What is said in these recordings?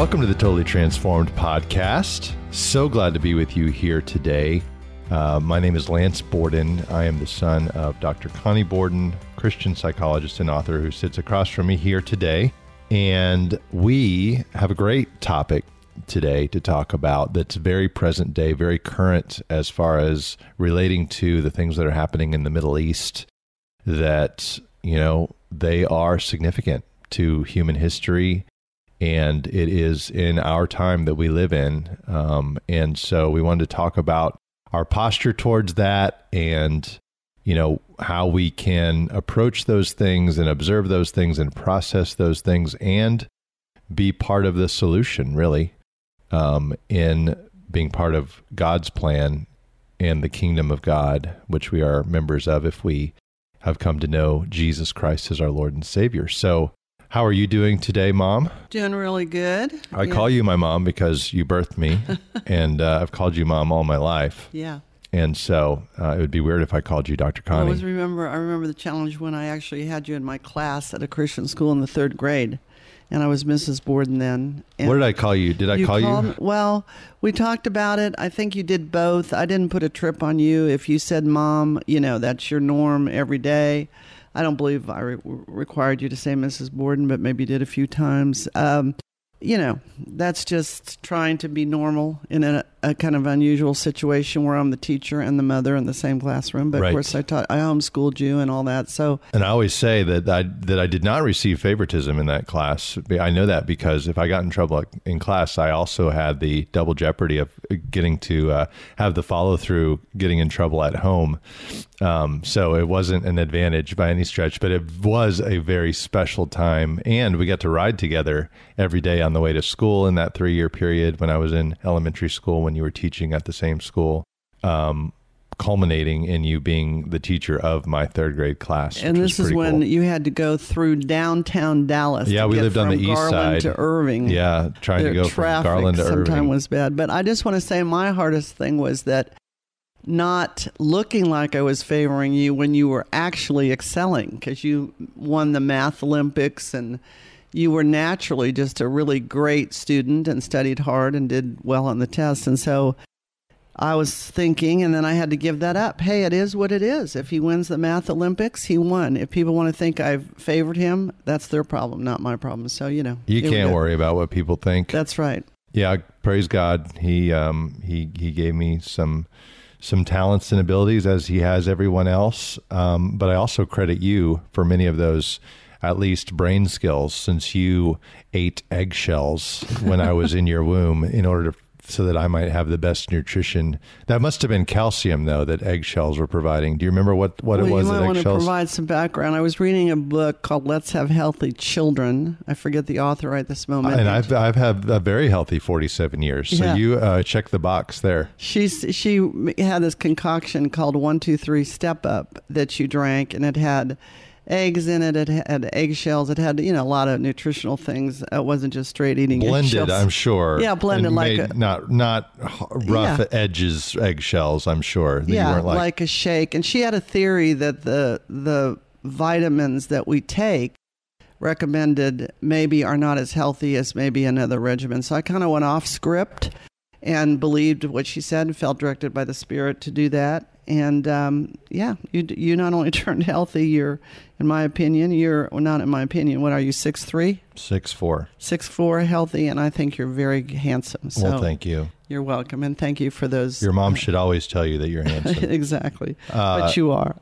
Welcome to the Totally Transformed podcast. So glad to be with you here today. Uh, my name is Lance Borden. I am the son of Dr. Connie Borden, Christian psychologist and author, who sits across from me here today. And we have a great topic today to talk about that's very present day, very current as far as relating to the things that are happening in the Middle East that, you know, they are significant to human history and it is in our time that we live in. Um, and so we wanted to talk about our posture towards that and you know how we can approach those things and observe those things and process those things and be part of the solution really um, in being part of god's plan and the kingdom of god which we are members of if we have come to know jesus christ as our lord and savior so how are you doing today, Mom? Doing really good. I yeah. call you my mom because you birthed me, and uh, I've called you Mom all my life. Yeah. And so uh, it would be weird if I called you Dr. Connie. I always remember. I remember the challenge when I actually had you in my class at a Christian school in the third grade, and I was Mrs. Borden then. what did I call you? Did I you call you? Well, we talked about it. I think you did both. I didn't put a trip on you. If you said mom, you know that's your norm every day. I don't believe I re- required you to say Mrs. Borden, but maybe did a few times. Um, you know, that's just trying to be normal in a, a, kind of unusual situation where I'm the teacher and the mother in the same classroom. But right. of course, I taught, I homeschooled you and all that. So, and I always say that I that I did not receive favoritism in that class. I know that because if I got in trouble in class, I also had the double jeopardy of getting to uh, have the follow through, getting in trouble at home. Um, so it wasn't an advantage by any stretch, but it was a very special time, and we got to ride together every day on the way to school in that three year period when I was in elementary school when you were teaching at the same school. Um, culminating in you being the teacher of my third grade class. And this is when cool. you had to go through downtown Dallas. Yeah, we lived on the east side to Irving. Yeah, trying the to go from Garland to Irving. Sometimes was bad, but I just want to say my hardest thing was that not looking like I was favoring you when you were actually excelling because you won the math Olympics and you were naturally just a really great student and studied hard and did well on the test. And so I was thinking, and then I had to give that up. Hey, it is what it is. If he wins the math Olympics, he won. If people want to think I've favored him, that's their problem, not my problem. So, you know. You can't worry about what people think. That's right. Yeah, praise God. He um he he gave me some some talents and abilities as he has everyone else. Um, but I also credit you for many of those at least brain skills since you ate eggshells when I was in your womb in order to so that I might have the best nutrition. That must have been calcium, though, that eggshells were providing. Do you remember what, what well, it was? You might want to provide some background. I was reading a book called "Let's Have Healthy Children." I forget the author right this moment. And I've I've had a very healthy forty-seven years. So yeah. you uh, check the box there. She's she had this concoction called One Two Three Step Up that you drank, and it had eggs in it. It had eggshells. It had you know a lot of nutritional things. Uh, it wasn't just straight eating. Blended. I'm sure. Yeah, blended like a, not not rough yeah. edges eggshells. I'm sure. yeah, like, like a shake. And she had a theory that the the vitamins that we take recommended maybe are not as healthy as maybe another regimen. So I kind of went off script and believed what she said and felt directed by the spirit to do that and um, yeah, you you not only turned healthy, you're, in my opinion, you're well, not in my opinion. What are you? Six three? Six four. Six four, healthy, and I think you're very handsome. So well, thank you. You're welcome, and thank you for those. Your mom should always tell you that you're handsome. exactly, uh, but you are.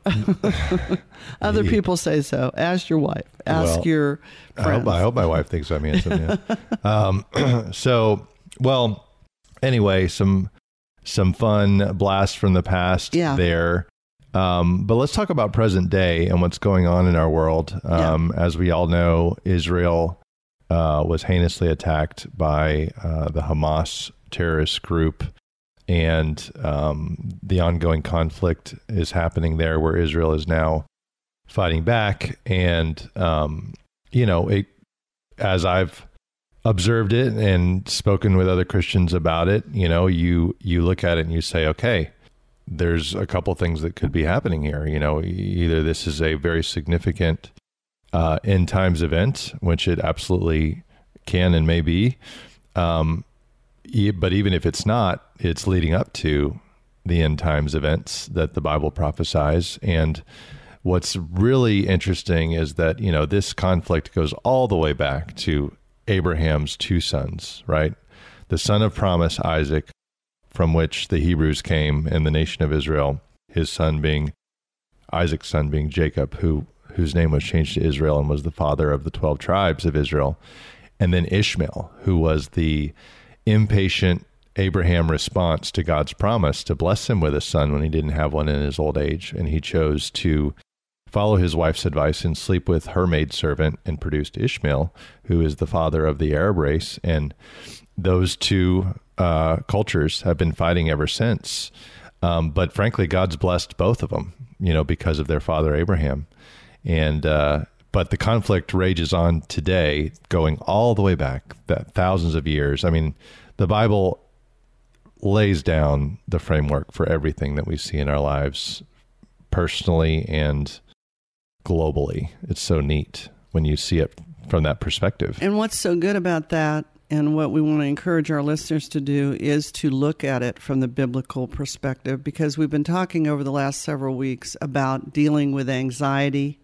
Other people say so. Ask your wife. Ask well, your. I hope, I hope, my wife thinks I'm handsome. Yeah. um, so, well, anyway, some some fun blast from the past yeah. there. Um, but let's talk about present day and what's going on in our world. Um, yeah. As we all know, Israel uh, was heinously attacked by uh, the Hamas terrorist group. And um, the ongoing conflict is happening there where Israel is now fighting back. And, um, you know, it, as I've observed it and spoken with other Christians about it, you know, you you look at it and you say, okay, there's a couple things that could be happening here. You know, either this is a very significant uh, end times event, which it absolutely can and may be, Um, but even if it's not, it's leading up to the end times events that the Bible prophesies. And what's really interesting is that, you know, this conflict goes all the way back to Abraham's two sons, right? The son of promise, Isaac, from which the Hebrews came and the nation of Israel, his son being Isaac's son being Jacob, who whose name was changed to Israel and was the father of the 12 tribes of Israel. And then Ishmael, who was the impatient Abraham response to God's promise to bless him with a son when he didn't have one in his old age. And he chose to follow his wife's advice and sleep with her maidservant and produced Ishmael, who is the father of the Arab race. And those two uh, cultures have been fighting ever since. Um, but frankly, God's blessed both of them, you know, because of their father Abraham. And uh, but the conflict rages on today, going all the way back that thousands of years. I mean, the Bible lays down the framework for everything that we see in our lives, personally and globally. It's so neat when you see it from that perspective. And what's so good about that and what we want to encourage our listeners to do is to look at it from the biblical perspective because we've been talking over the last several weeks about dealing with anxiety.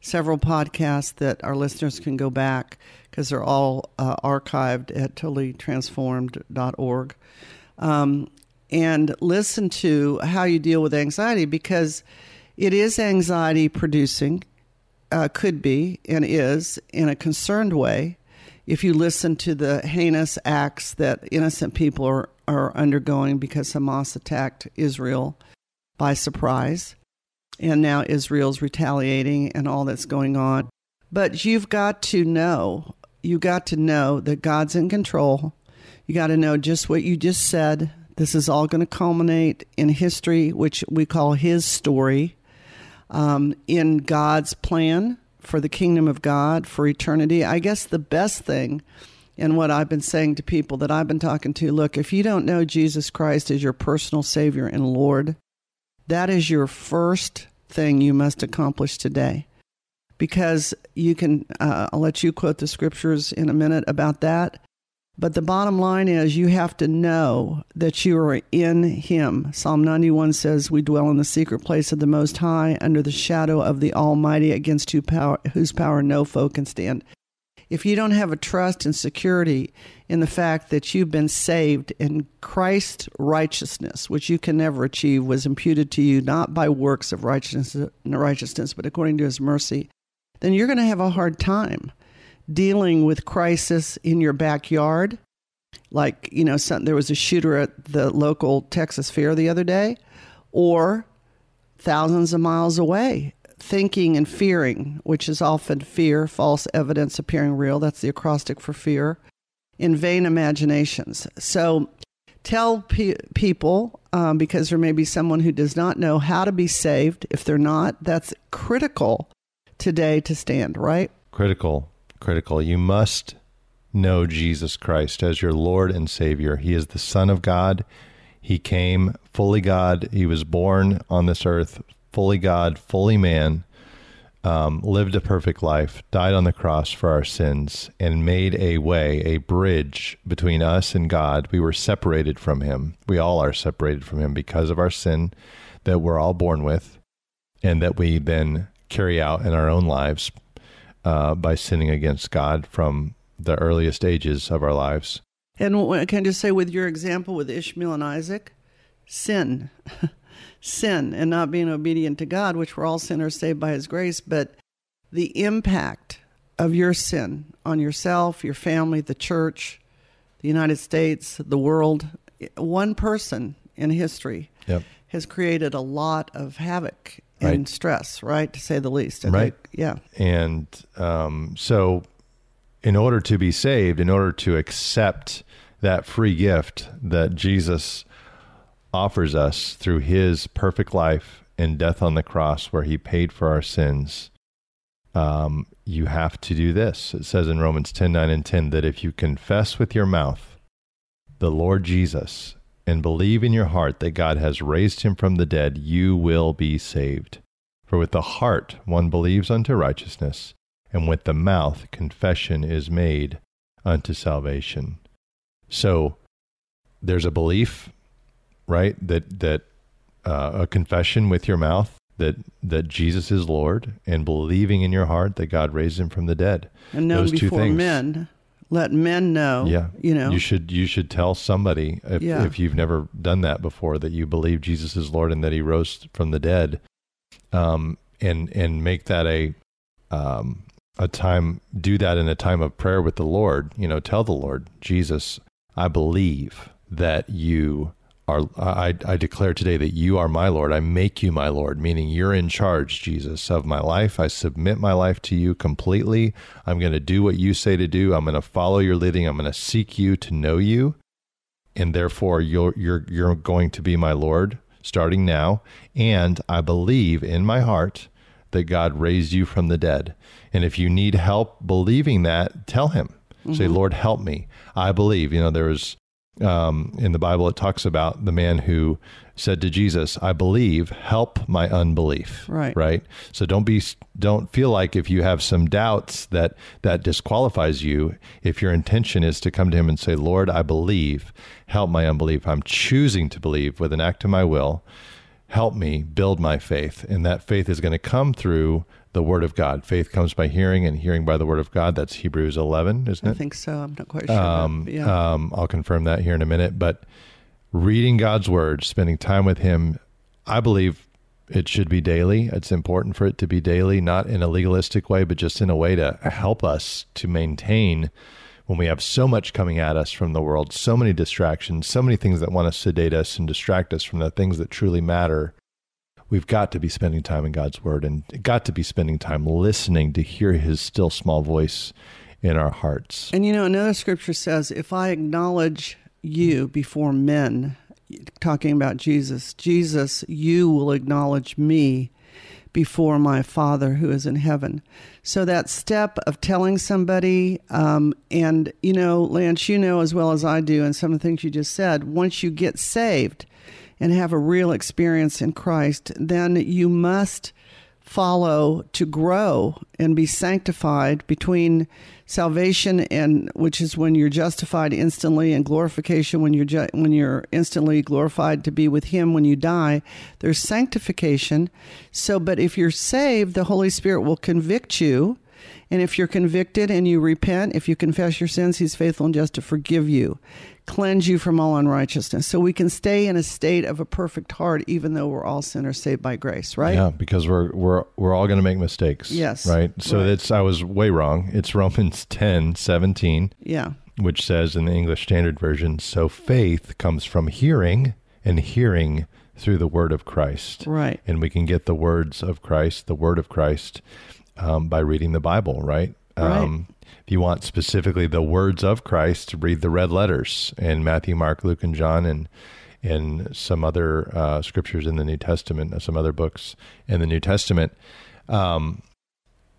Several podcasts that our listeners can go back because they're all uh, archived at totallytransformed.org um, and listen to how you deal with anxiety because it is anxiety producing, uh, could be and is in a concerned way if you listen to the heinous acts that innocent people are, are undergoing because Hamas attacked Israel by surprise, and now Israel's retaliating and all that's going on. But you've got to know, you got to know that God's in control. You got to know just what you just said. This is all going to culminate in history, which we call His story, um, in God's plan for the kingdom of God, for eternity. I guess the best thing, and what I've been saying to people that I've been talking to look, if you don't know Jesus Christ as your personal Savior and Lord, that is your first thing you must accomplish today. Because you can, uh, I'll let you quote the scriptures in a minute about that. But the bottom line is you have to know that you are in Him. Psalm 91 says, We dwell in the secret place of the Most High, under the shadow of the Almighty, against whose power, whose power no foe can stand. If you don't have a trust and security in the fact that you've been saved in Christ's righteousness, which you can never achieve, was imputed to you not by works of righteousness, righteousness but according to His mercy, then you're going to have a hard time dealing with crisis in your backyard. Like, you know, some, there was a shooter at the local Texas fair the other day, or thousands of miles away, thinking and fearing, which is often fear, false evidence appearing real. That's the acrostic for fear, in vain imaginations. So tell pe- people, um, because there may be someone who does not know how to be saved. If they're not, that's critical today to stand, right? Critical critical. You must know Jesus Christ as your Lord and Savior. He is the Son of God. He came fully God. He was born on this earth, fully God, fully man, um, lived a perfect life, died on the cross for our sins, and made a way, a bridge between us and God. We were separated from Him. We all are separated from Him because of our sin that we're all born with, and that we then carry out in our own lives uh, by sinning against God from the earliest ages of our lives. And can I just say, with your example with Ishmael and Isaac, sin, sin, and not being obedient to God, which we're all sinners saved by His grace, but the impact of your sin on yourself, your family, the church, the United States, the world, one person in history yep. Has created a lot of havoc right. and stress, right, to say the least. Right. Yeah. And um, so, in order to be saved, in order to accept that free gift that Jesus offers us through his perfect life and death on the cross, where he paid for our sins, um, you have to do this. It says in Romans 10 9 and 10 that if you confess with your mouth the Lord Jesus and believe in your heart that God has raised him from the dead, you will be saved. For with the heart one believes unto righteousness, and with the mouth confession is made unto salvation. So there's a belief, right? That that uh, a confession with your mouth that that Jesus is Lord and believing in your heart that God raised him from the dead. And known Those two before things. men. Let men know. Yeah, You know. you should you should tell somebody if, Yeah. if you've never done that before that you believe Jesus is Lord and that He rose from the dead, um, and and make that a um, a time do that in a time of prayer with the Lord. You know, tell the Lord Jesus, I believe that you I I declare today that you are my Lord. I make you my Lord, meaning you're in charge, Jesus, of my life. I submit my life to you completely. I'm going to do what you say to do. I'm going to follow your leading. I'm going to seek you to know you, and therefore you're you're you're going to be my Lord starting now. And I believe in my heart that God raised you from the dead. And if you need help believing that, tell Him. Say, mm-hmm. Lord, help me. I believe. You know, there was um, in the Bible, it talks about the man who said to Jesus, "I believe, help my unbelief." Right. Right. So don't be don't feel like if you have some doubts that that disqualifies you. If your intention is to come to Him and say, "Lord, I believe, help my unbelief. I'm choosing to believe with an act of my will. Help me build my faith." And that faith is going to come through the Word of God. Faith comes by hearing, and hearing by the Word of God. That's Hebrews 11, isn't it? I think so. I'm not quite sure. Um, yeah. um, I'll confirm that here in a minute. But reading God's word, spending time with Him, I believe it should be daily. It's important for it to be daily, not in a legalistic way, but just in a way to help us to maintain when we have so much coming at us from the world, so many distractions, so many things that want to sedate us and distract us from the things that truly matter. We've got to be spending time in God's word and got to be spending time listening to hear his still small voice in our hearts. And you know, another scripture says, if I acknowledge you before men, talking about Jesus, Jesus, you will acknowledge me before my Father who is in heaven. So that step of telling somebody, um, and you know, Lance, you know as well as I do, and some of the things you just said, once you get saved and have a real experience in Christ, then you must follow to grow and be sanctified between salvation and which is when you're justified instantly and glorification when you're ju- when you're instantly glorified to be with him when you die. There's sanctification. So but if you're saved the holy spirit will convict you. And if you're convicted and you repent if you confess your sins he's faithful and just to forgive you cleanse you from all unrighteousness so we can stay in a state of a perfect heart even though we're all sinners saved by grace right Yeah, because we're we're we're all going to make mistakes. Yes. Right. So Right. that's I was way wrong. It's Romans 10, 17, yeah which says in the English Standard Version, so faith comes from hearing and hearing through the word of Christ. right And we can get the words of Christ, the word of Christ, um, by reading the Bible, right? Um, if you want specifically the words of Christ, to read the red letters in Matthew, Mark, Luke, and John, and and some other uh, scriptures in the New Testament, some other books in the New Testament, um,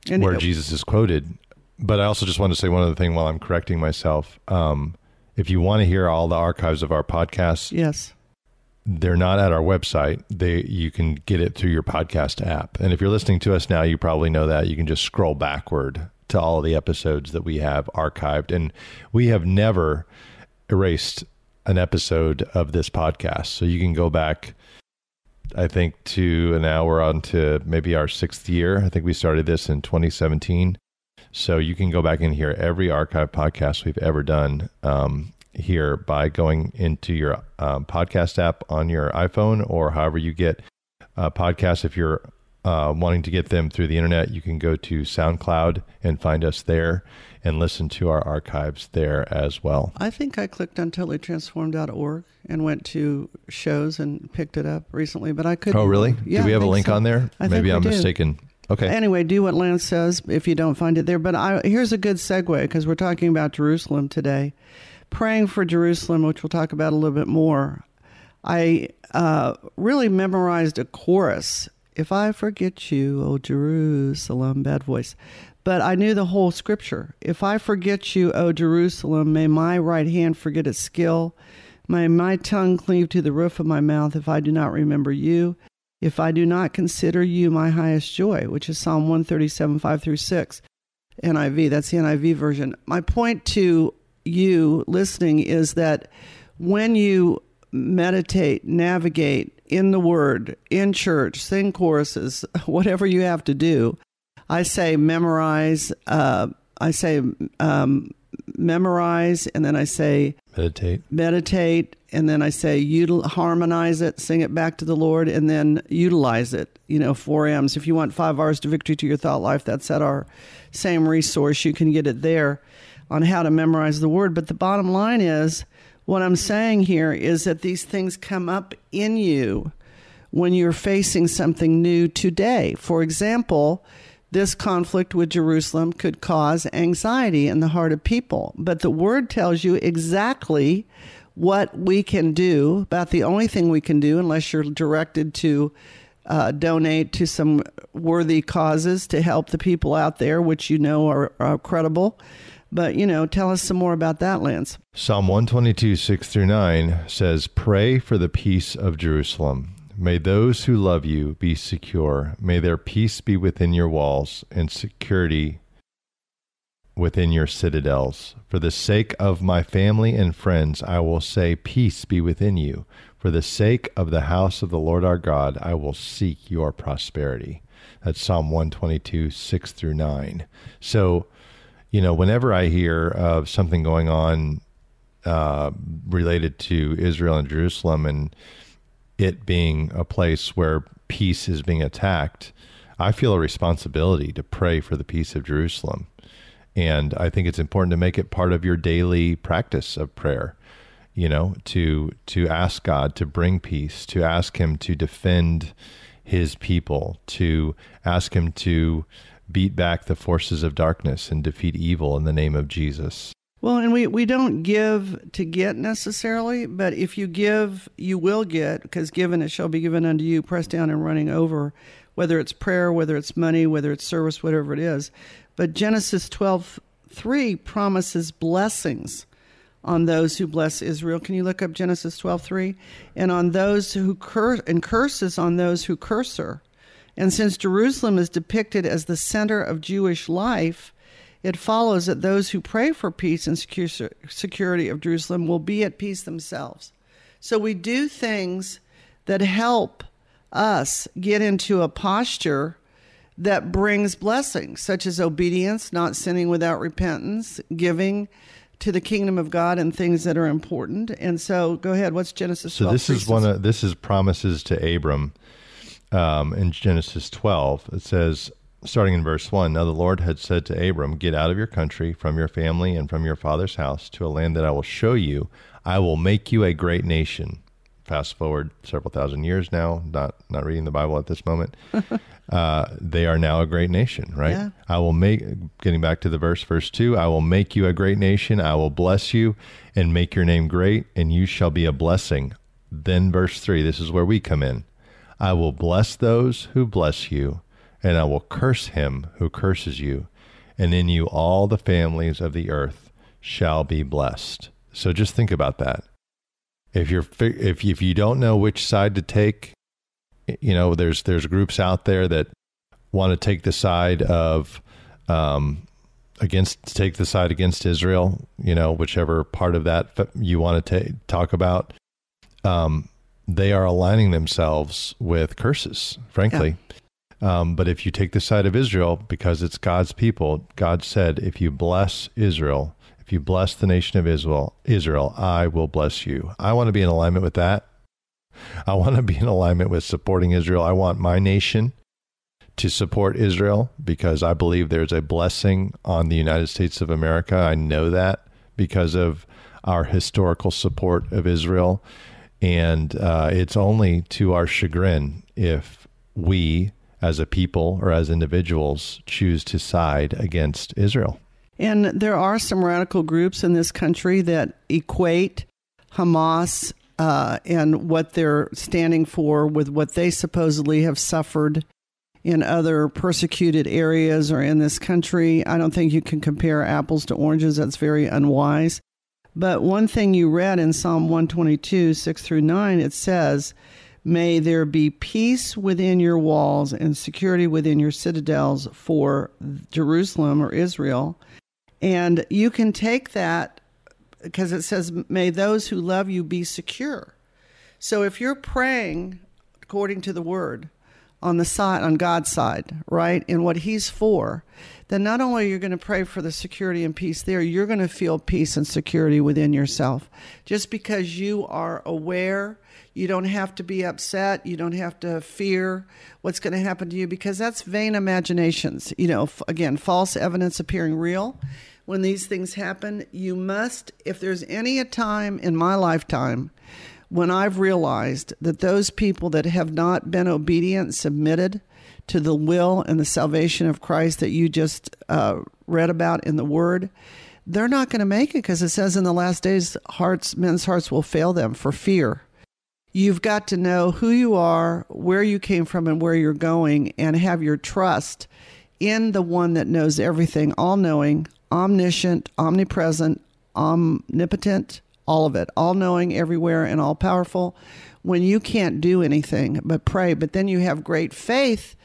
where Jesus is quoted. But I also just want to say one other thing while I'm correcting myself. Um, if you want to hear all the archives of our podcasts, yes they're not at our website. They you can get it through your podcast app. And if you're listening to us now, you probably know that. You can just scroll backward to all the episodes that we have archived. And we have never erased an episode of this podcast. So you can go back I think to now we're on to maybe our sixth year. I think we started this in 2017. So you can go back and hear every archive podcast we've ever done um, here by going into your um, podcast app on your iPhone or however you get uh, podcasts. If you're uh, wanting to get them through the internet, you can go to SoundCloud and find us there and listen to our archives there as well. I think I clicked on totallytransformed.org and went to shows and picked it up recently, but I could. Oh, really? Yeah, do we have a link so. on there? I Maybe I'm do. mistaken. Okay. Anyway, do what Lance says if you don't find it there. But I, here's a good segue because we're talking about Jerusalem today. Praying for Jerusalem, which we'll talk about a little bit more. I uh, really memorized a chorus. If I forget you, O Jerusalem, bad voice. But I knew the whole scripture. If I forget you, O Jerusalem, may my right hand forget its skill. May my tongue cleave to the roof of my mouth if I do not remember you if I do not consider you my highest joy, which is Psalm 137, 5 through 6, NIV. That's the NIV version. My point to you listening is that when you meditate, navigate in the Word, in church, sing choruses, whatever you have to do, I say memorize. Uh, I say um, memorize, and then I say meditate, meditate, and then I say util- harmonize it, sing it back to the Lord, and then utilize it. You know, four M's. If you want five hours to victory to your thought life, that's at our same resource. You can get it there on how to memorize the word. But the bottom line is, what I'm saying here is that these things come up in you when you're facing something new today. For example, this conflict with Jerusalem could cause anxiety in the heart of people. But the word tells you exactly what we can do, about the only thing we can do, unless you're directed to uh, donate to some worthy causes to help the people out there, which you know are, are credible. But, you know, tell us some more about that, Lance. Psalm 122, 6 through 9 says, Pray for the peace of Jerusalem. May those who love you be secure. May their peace be within your walls and security within your citadels. For the sake of my family and friends, I will say, Peace be within you. For the sake of the house of the Lord our God, I will seek your prosperity. That's Psalm 122, 6 through 9. So, you know, whenever I hear of something going on uh, related to Israel and Jerusalem and it being a place where peace is being attacked, I feel a responsibility to pray for the peace of Jerusalem. And I think it's important to make it part of your daily practice of prayer, you know, to to ask God to bring peace, to ask him to defend his people, to ask him to beat back the forces of darkness and defeat evil in the name of Jesus. Well, and we, we don't give to get necessarily, but if you give, you will get, because given it shall be given unto you, pressed down and running over, whether it's prayer, whether it's money, whether it's service, whatever it is. But Genesis 12 3 promises blessings on those who bless Israel. Can you look up Genesis 12 3? And on those who curse, and curses on those who curse her. And since Jerusalem is depicted as the center of Jewish life, it follows that those who pray for peace and security of Jerusalem will be at peace themselves. So we do things that help us get into a posture that brings blessings, such as obedience, not sinning without repentance, giving to the kingdom of God and things that are important. And so, go ahead. What's Genesis? So this is one of this is promises to Abram um, in Genesis 12. It says, starting in verse 1 Now the Lord had said to Abram, Get out of your country, from your family, and from your father's house to a land that I will show you. I will make you a great nation. Fast forward several thousand years now, not, not reading the Bible at this moment. uh, they are now a great nation, right? Yeah. I will make, getting back to the verse, verse 2 I will make you a great nation. I will bless you and make your name great, and you shall be a blessing. Then, verse 3, this is where we come in. I will bless those who bless you, and I will curse him who curses you, and in you all the families of the earth shall be blessed. So just think about that. If you're if if you don't know which side to take, you know there's there's groups out there that want to take the side of um, against take the side against Israel. You know whichever part of that you want to ta- talk about. Um, they are aligning themselves with curses, frankly. Yeah. Um, but if you take the side of Israel, because it's God's people, God said, if you bless Israel, if you bless the nation of Israel, Israel, I will bless you. I want to be in alignment with that. I want to be in alignment with supporting Israel. I want my nation to support Israel because I believe there's a blessing on the United States of America. I know that because of our historical support of Israel and uh, it's only to our chagrin if we, as a people or as individuals, choose to side against Israel. And there are some radical groups in this country that equate Hamas uh, and what they're standing for with what they supposedly have suffered in other persecuted areas or in this country. I don't think you can compare apples to oranges. That's very unwise. But one thing you read in Psalm 122, 6 through 9, it says, May there be peace within your walls and security within your citadels for Jerusalem or Israel. And you can take that because it says, May those who love you be secure. So if you're praying according to the word on the side, on God's side, right, in what He's for, then not only are you're going to pray for the security and peace there, you're going to feel peace and security within yourself. Just because you are aware, you don't have to be upset, you don't have to fear what's going to happen to you because that's vain imaginations. You know, again, false evidence appearing real. When these things happen, you must, if there's any a time in my lifetime when I've realized that those people that have not been obedient, submitted to the will and the salvation of Christ that you just uh, read about in the Word, they're not going to make it because it says in the last days, hearts, men's hearts will fail them for fear. You've got to know who you are, where you came from, and where you're going, and have your trust in the one that knows everything, all knowing, omniscient, omnipresent, omnipotent, all of it, all knowing, everywhere, and all powerful, when you can't do anything but pray. But then you have great faith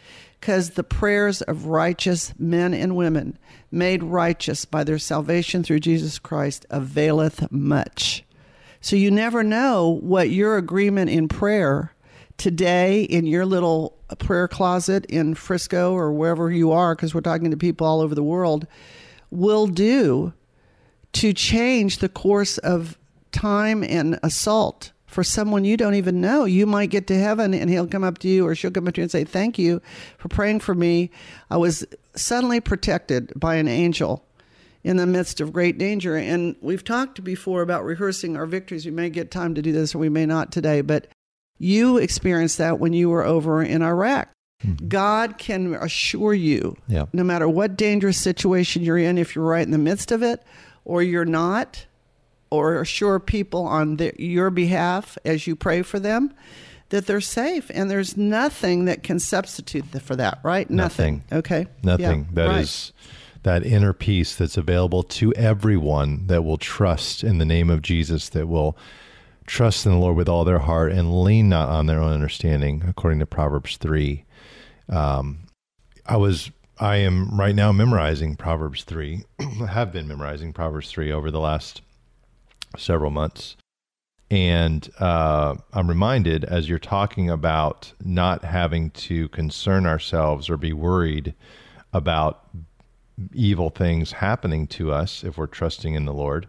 because the prayers of righteous men and women made righteous by their salvation through Jesus Christ availeth much. So you never know what your agreement in prayer today in your little prayer closet in Frisco or wherever you are, because we're talking to people all over the world, will do to change the course of time and assault for someone you don't even know. You might get to heaven and he'll come up to you or she'll come up to you and say, Thank you for praying for me. I was suddenly protected by an angel in the midst of great danger. And we've talked before about rehearsing our victories. We may get time to do this or we may not today, but you experienced that when you were over in Iraq. Mm-hmm. God can assure you, yeah. no matter what dangerous situation you're in, if you're right in the midst of it or you're not, or assure people on the, your behalf as you pray for them that they're safe and there's nothing that can substitute for that right? Nothing, nothing. okay. Nothing. Yeah, That right. is that inner peace that's available to everyone that will trust in the name of jesus that will trust in the lord with all their heart and lean not on their own understanding according to proverbs 3 um, i was i am right now memorizing proverbs 3 I have been memorizing proverbs 3 over the last several months. And uh, I'm reminded as you're talking about not having to concern ourselves or be worried about evil things happening to us if we're trusting in the Lord.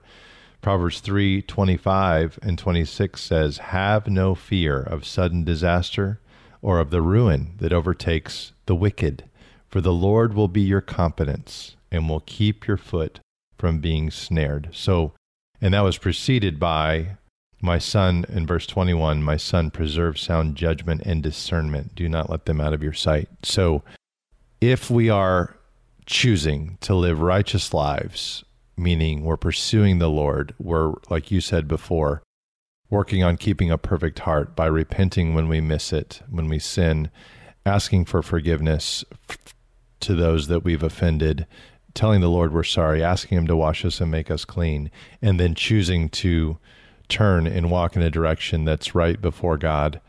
Proverbs 3 25 and 26 says, Have no fear of sudden disaster or of the ruin that overtakes the wicked, for the Lord will be your confidence and will keep your foot from being snared. So and that was preceded by my son in verse 21 my son preserve sound judgment and discernment. Do not let them out of your sight. So if we are choosing to live righteous lives meaning we're pursuing the lord we're like you said before working on keeping a perfect heart by repenting when we miss it when we sin asking for forgiveness to those that we've offended telling the Lord we're sorry, asking Him to wash us and make us clean, and then choosing to turn and walk in a direction that's right before God,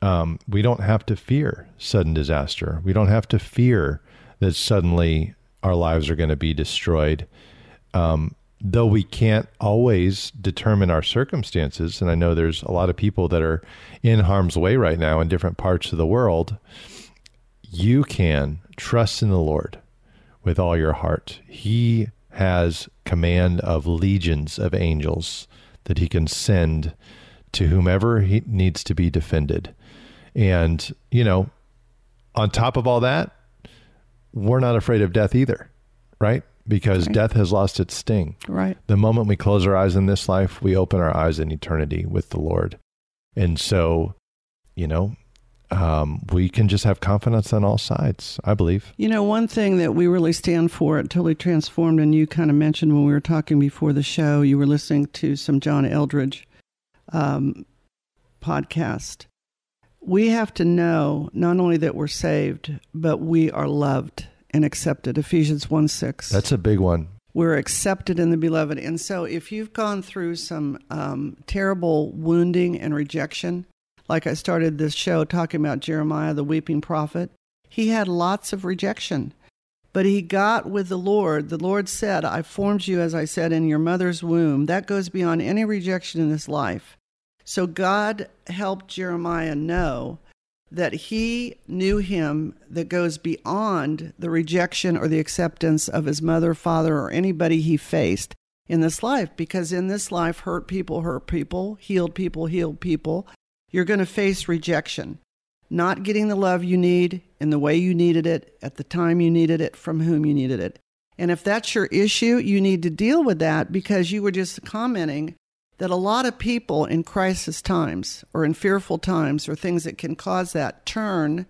um, we don't have to fear sudden disaster. We don't have to fear that suddenly our lives are going to be destroyed. Um, though we can't always determine our circumstances, and I know there's a lot of people that are in harm's way right now in different parts of the world, you can trust in the Lord with all your heart. He has command of legions of angels that he can send to whomever he needs to be defended. And, you know, on top of all that, we're not afraid of death either, right? Because right. death has lost its sting. Right. The moment we close our eyes in this life, we open our eyes in eternity with the Lord. And so, you know, um, we can just have confidence on all sides, I believe. You know, one thing that we really stand for at Totally Transformed, and you kind of mentioned when we were talking before the show, you were listening to some John Eldredge um, podcast. We have to know not only that we're saved, but we are loved and accepted. Ephesians 1 6. That's a big one. We're accepted in the beloved. And so if you've gone through some um, terrible wounding and rejection, like I started this show talking about Jeremiah, the weeping prophet, he had lots of rejection. But he got with the Lord. The Lord said, I formed you, as I said, in your mother's womb. That goes beyond any rejection in this life. So God helped Jeremiah know that he knew him that goes beyond the rejection or the acceptance of his mother, father, or anybody he faced in this life. Because in this life, hurt people hurt people, healed people healed people. You're going to face rejection not getting the love you need in the way you needed it, at the time you needed it, from whom you needed it. And if that's your issue, you need to deal with that because you were just commenting that a lot of people in crisis times or in fearful times or things that can cause that turn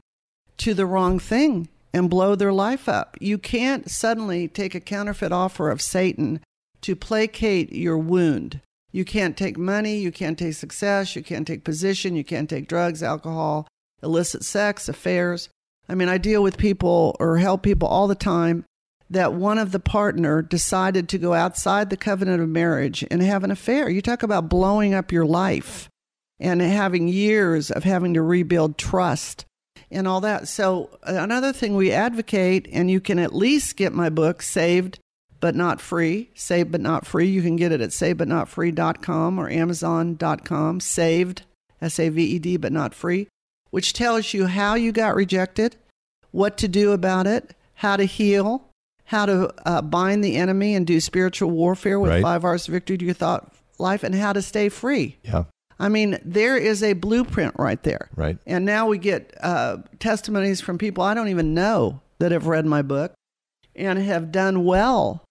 to the wrong thing and blow their life up. You can't suddenly take a counterfeit offer of Satan to placate your wound. You can't take money, you can't take success, you can't take position, you can't take drugs, alcohol, illicit sex, affairs. I mean, I deal with people or help people all the time that one of the partner decided to go outside the covenant of marriage and have an affair. You talk about blowing up your life and having years of having to rebuild trust and all that. So, another thing we advocate, and you can at least get my book, Saved But Not Free, Saved But Not Free. You can get it at savedbutnotfree.com or amazon.com, saved, S A V E D, but not free which tells you how you got rejected, what to do about it, how to heal, how to uh, bind the enemy and do spiritual warfare with Right. five hours of victory to your thought life, and how to stay free. Yeah. I mean, there is a blueprint right there. Right. And now we get uh, testimonies from people I don't even know that have read my book and have done well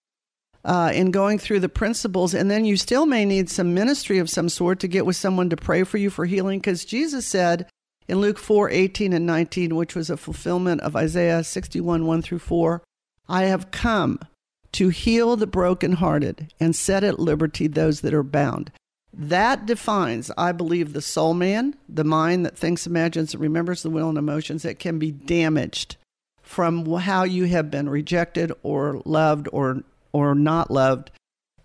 uh, in going through the principles. And then you still may need some ministry of some sort to get with someone to pray for you for healing. Because Jesus said in Luke 4 18 and 19, which was a fulfillment of Isaiah 61 1 through 4, I have come to heal the brokenhearted and set at liberty those that are bound. That defines, I believe, the soul man, the mind that thinks, imagines, and remembers the will and emotions that can be damaged from how you have been rejected or loved or or not loved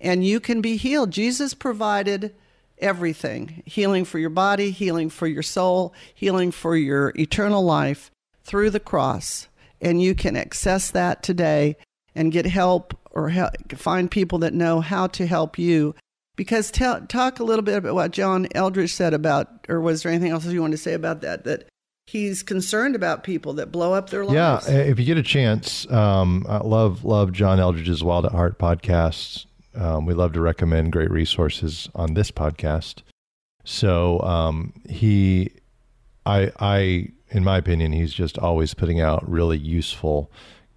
and you can be healed. Jesus provided everything. Healing for your body healing for your soul healing for your eternal life through the cross. And you can access that today and get help or help, find people that know how to help you. Because talk a little bit about what john eldredge said about or was there anything else you want to say about that that he's concerned about people that blow up their lives. Yeah, if you get a chance, um, I love love John Eldredge's Wild at Heart podcast. Um, we love to recommend great resources on this podcast. So um, he, I, I, in my opinion, he's just always putting out really useful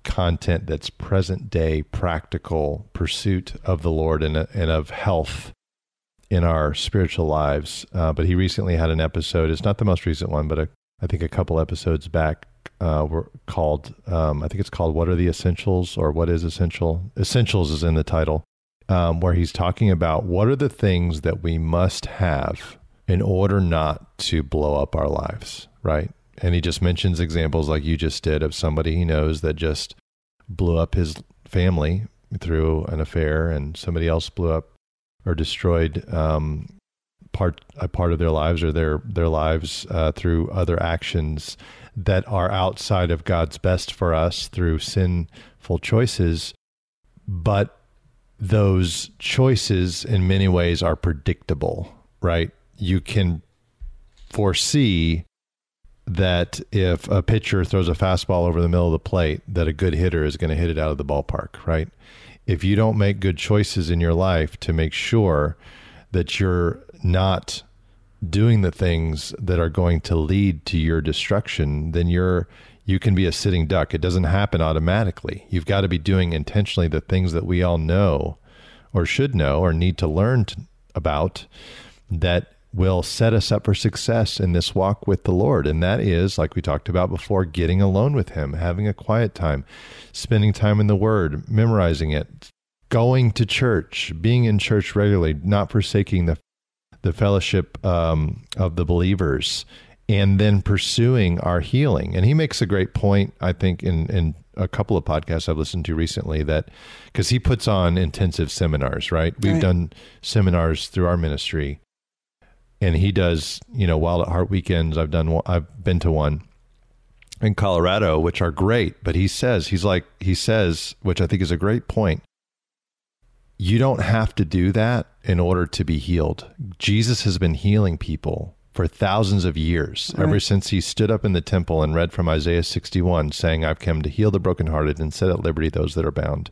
content that's present day, practical pursuit of the Lord and, and of health in our spiritual lives. Uh, but he recently had an episode. It's not the most recent one, but a, I think a couple episodes back uh, were called. Um, I think it's called "What Are the Essentials" or "What is Essential." Essentials is in the title, um, where he's talking about what are the things that we must have in order not to blow up our lives, right? And he just mentions examples like you just did of somebody he knows that just blew up his family through an affair, and somebody else blew up or destroyed um, part a part of their lives or their their lives uh, through other actions that are outside of God's best for us through sinful choices, but those choices in many ways are predictable, right? You can foresee that if a pitcher throws a fastball over the middle of the plate, that a good hitter is going to hit it out of the ballpark, right? If you don't make good choices in your life to make sure that you're not doing the things that are going to lead to your destruction, then you're you can be a sitting duck. It doesn't happen automatically. You've got to be doing intentionally the things that we all know or should know or need to learn to, about that will set us up for success in this walk with the Lord. And that is, like we talked about before, getting alone with Him, having a quiet time, spending time in the Word, memorizing it, going to church, being in church regularly, not forsaking the the fellowship um, of the believers, and then pursuing our healing. And he makes a great point, I think, in in a couple of podcasts I've listened to recently that because he puts on intensive seminars, right? We've Right. done seminars through our ministry, and he does, you know, Wild at Heart weekends. I've done, I've been to one, in Colorado, which are great. But he says, he's like, he says, which I think is a great point. You don't have to do that in order to be healed. Jesus has been healing people for thousands of years, right. ever since he stood up in the temple and read from Isaiah 61, saying, I've come to heal the brokenhearted and set at liberty those that are bound.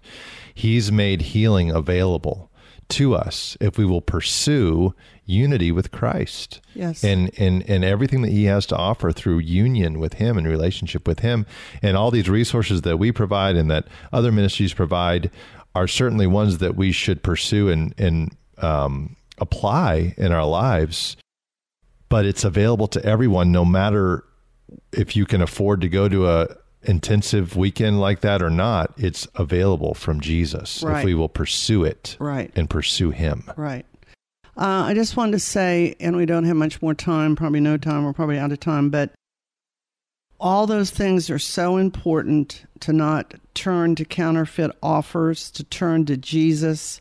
He's made healing available to us if we will pursue unity with Christ. Yes. And, and, and everything that he has to offer through union with him and relationship with him. And all these resources that we provide and that other ministries provide are certainly ones that we should pursue and, and um, apply in our lives. But it's available to everyone, no matter if you can afford to go to a intensive weekend like that or not, it's available from Jesus right. if we will pursue it right. and pursue Him. Right. Uh, I just wanted to say, and we don't have much more time, probably no time, we're probably out of time, but all those things are so important to not turn to counterfeit offers, to turn to Jesus.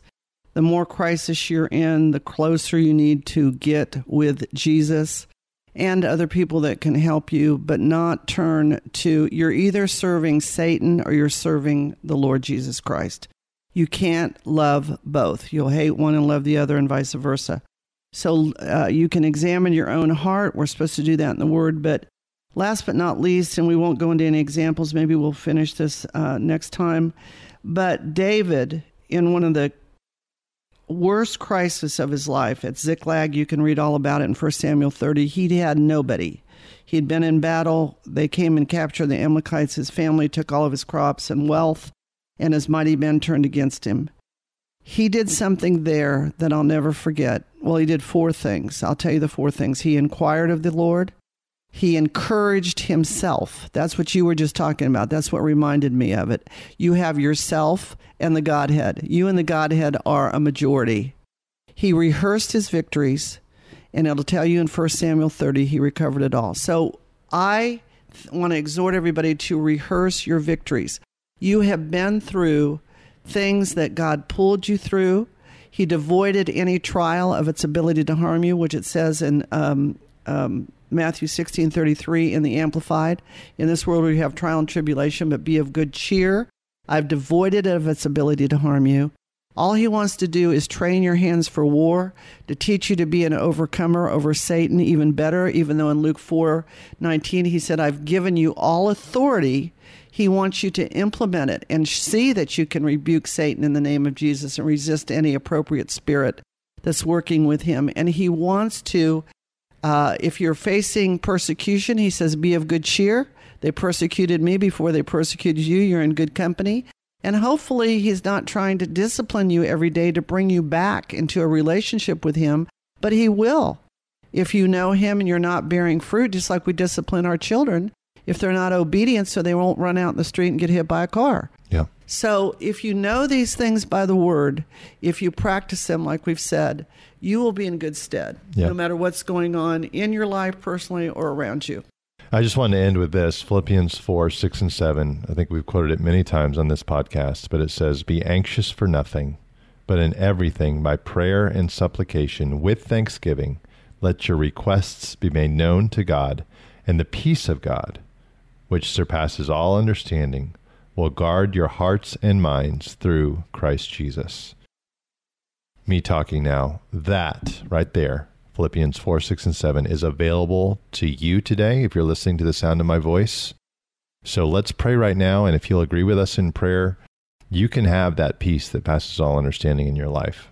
The more crisis you're in, the closer you need to get with Jesus and other people that can help you, but not turn to you're either serving Satan or you're serving the Lord Jesus Christ. You can't love both. You'll hate one and love the other, and vice versa. So uh, you can examine your own heart. We're supposed to do that in the Word. But last but not least, and we won't go into any examples, maybe we'll finish this uh, next time. But David, in one of the worst crisis of his life at Ziklag. You can read all about it in 1 Samuel 30. He had nobody. He'd been in battle. They came and captured the Amalekites. His family took all of his crops and wealth, and his mighty men turned against him. He did something there that I'll never forget. Well, he did four things. I'll tell you the four things. He inquired of the Lord. He encouraged himself. That's what you were just talking about. That's what reminded me of it. You have yourself and the Godhead. You and the Godhead are a majority. He rehearsed his victories, and it'll tell you in 1 Samuel 30 he recovered it all. So I want to exhort everybody to rehearse your victories. You have been through things that God pulled you through. He devoided any trial of its ability to harm you, which it says in um, um, Matthew 16 33 in the Amplified. In this world we have trial and tribulation, but be of good cheer. I've devoided it of its ability to harm you. All he wants to do is train your hands for war, to teach you to be an overcomer over Satan, even better, even though in Luke 4 19 he said, I've given you all authority. He wants you to implement it and see that you can rebuke Satan in the name of Jesus and resist any appropriate spirit that's working with him. And he wants to uh, if you're facing persecution, he says, be of good cheer. They persecuted me before they persecuted you. You're in good company. And hopefully, he's not trying to discipline you every day to bring you back into a relationship with him, but he will. If you know him and you're not bearing fruit, just like we discipline our children, if they're not obedient, so they won't run out in the street and get hit by a car. Yeah. So if you know these things by the word, if you practice them, like we've said, you will be in good stead, yeah. no matter what's going on in your life personally or around you. I just wanted to end with this Philippians 4 6 and 7. I think we've quoted it many times on this podcast, but it says, Be anxious for nothing, but in everything by prayer and supplication with thanksgiving, let your requests be made known to God, and the peace of God, which surpasses all understanding, will guard your hearts and minds through Christ Jesus me talking now, that right there, Philippians 4, 6, and 7, is available to you today if you're listening to the sound of my voice. So let's pray right now. And if you'll agree with us in prayer, you can have that peace that passes all understanding in your life.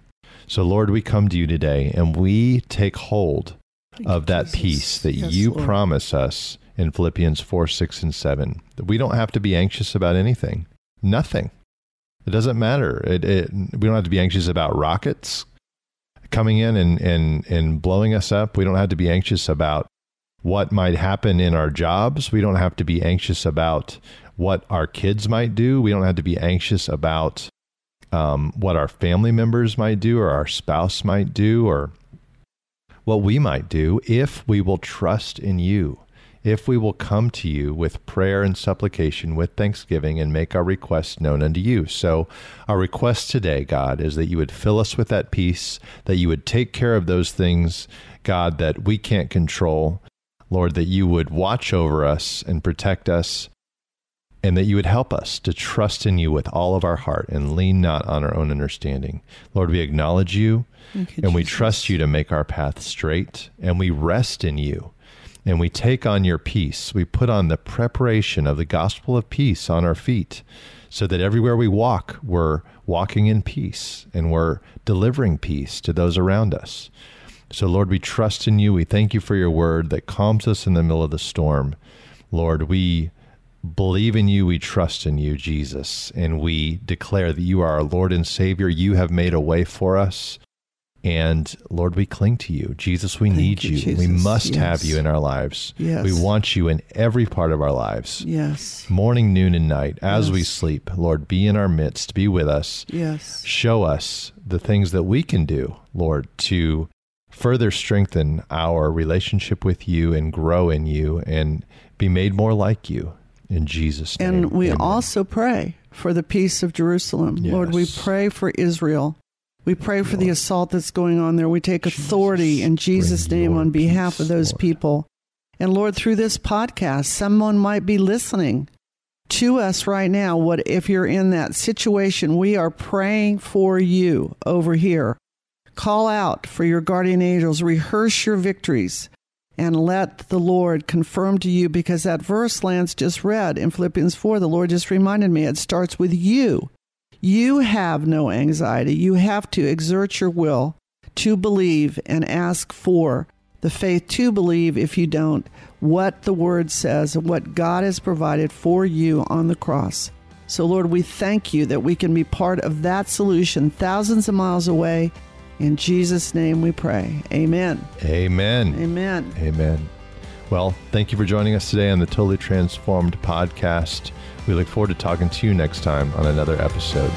So, Lord, we come to you today and we take hold Thank of that Jesus. peace that yes, you Lord. promise us in Philippians 4, 6, and 7. That we don't have to be anxious about anything, nothing. It doesn't matter. It, it, we don't have to be anxious about rockets coming in and, and, and blowing us up. We don't have to be anxious about what might happen in our jobs. We don't have to be anxious about what our kids might do. We don't have to be anxious about um, what our family members might do or our spouse might do or what we might do if we will trust in you if we will come to you with prayer and supplication, with thanksgiving, and make our requests known unto you. So, our request today, God, is that you would fill us with that peace, that you would take care of those things, God, that we can't control. Lord, that you would watch over us and protect us, and that you would help us to trust in you with all of our heart and lean not on our own understanding. Lord, we acknowledge you, you, and we trust you to make our path straight, and we rest in you. And we take on your peace. We put on the preparation of the gospel of peace on our feet so that everywhere we walk, we're walking in peace and we're delivering peace to those around us. So, Lord, we trust in you. We thank you for your word that calms us in the middle of the storm. Lord, we believe in you. We trust in you, Jesus. And we declare that you are our Lord and Savior. You have made a way for us. And Lord, we cling to you. Jesus, we Thank need you. We must Yes. have you in our lives. Yes. We want you in every part of our lives Yes. morning, noon, and night, as we sleep. Lord, be in our midst, be with us. Yes. Show us the things that we can do, Lord, to further strengthen our relationship with you and grow in you and be made more like you. In Jesus' name. And we Amen. also pray for the peace of Jerusalem. Lord, we pray for Israel. We pray for the assault that's going on there. We take authority in Jesus' name on behalf of those people. And Lord, through this podcast, someone might be listening to us right now. What if you're in that situation? We are praying for you over here. Call out for your guardian angels, rehearse your victories, and let the Lord confirm to you because that verse Lance just read in Philippians 4, the Lord just reminded me it starts with you. You have no anxiety. You have to exert your will to believe and ask for the faith to believe if you don't what the word says and what God has provided for you on the cross. So, Lord, we thank you that we can be part of that solution thousands of miles away. In Jesus' name we pray. Amen. Amen. Amen. Amen. Well, thank you for joining us today on the Totally Transformed podcast. We look forward to talking to you next time on another episode.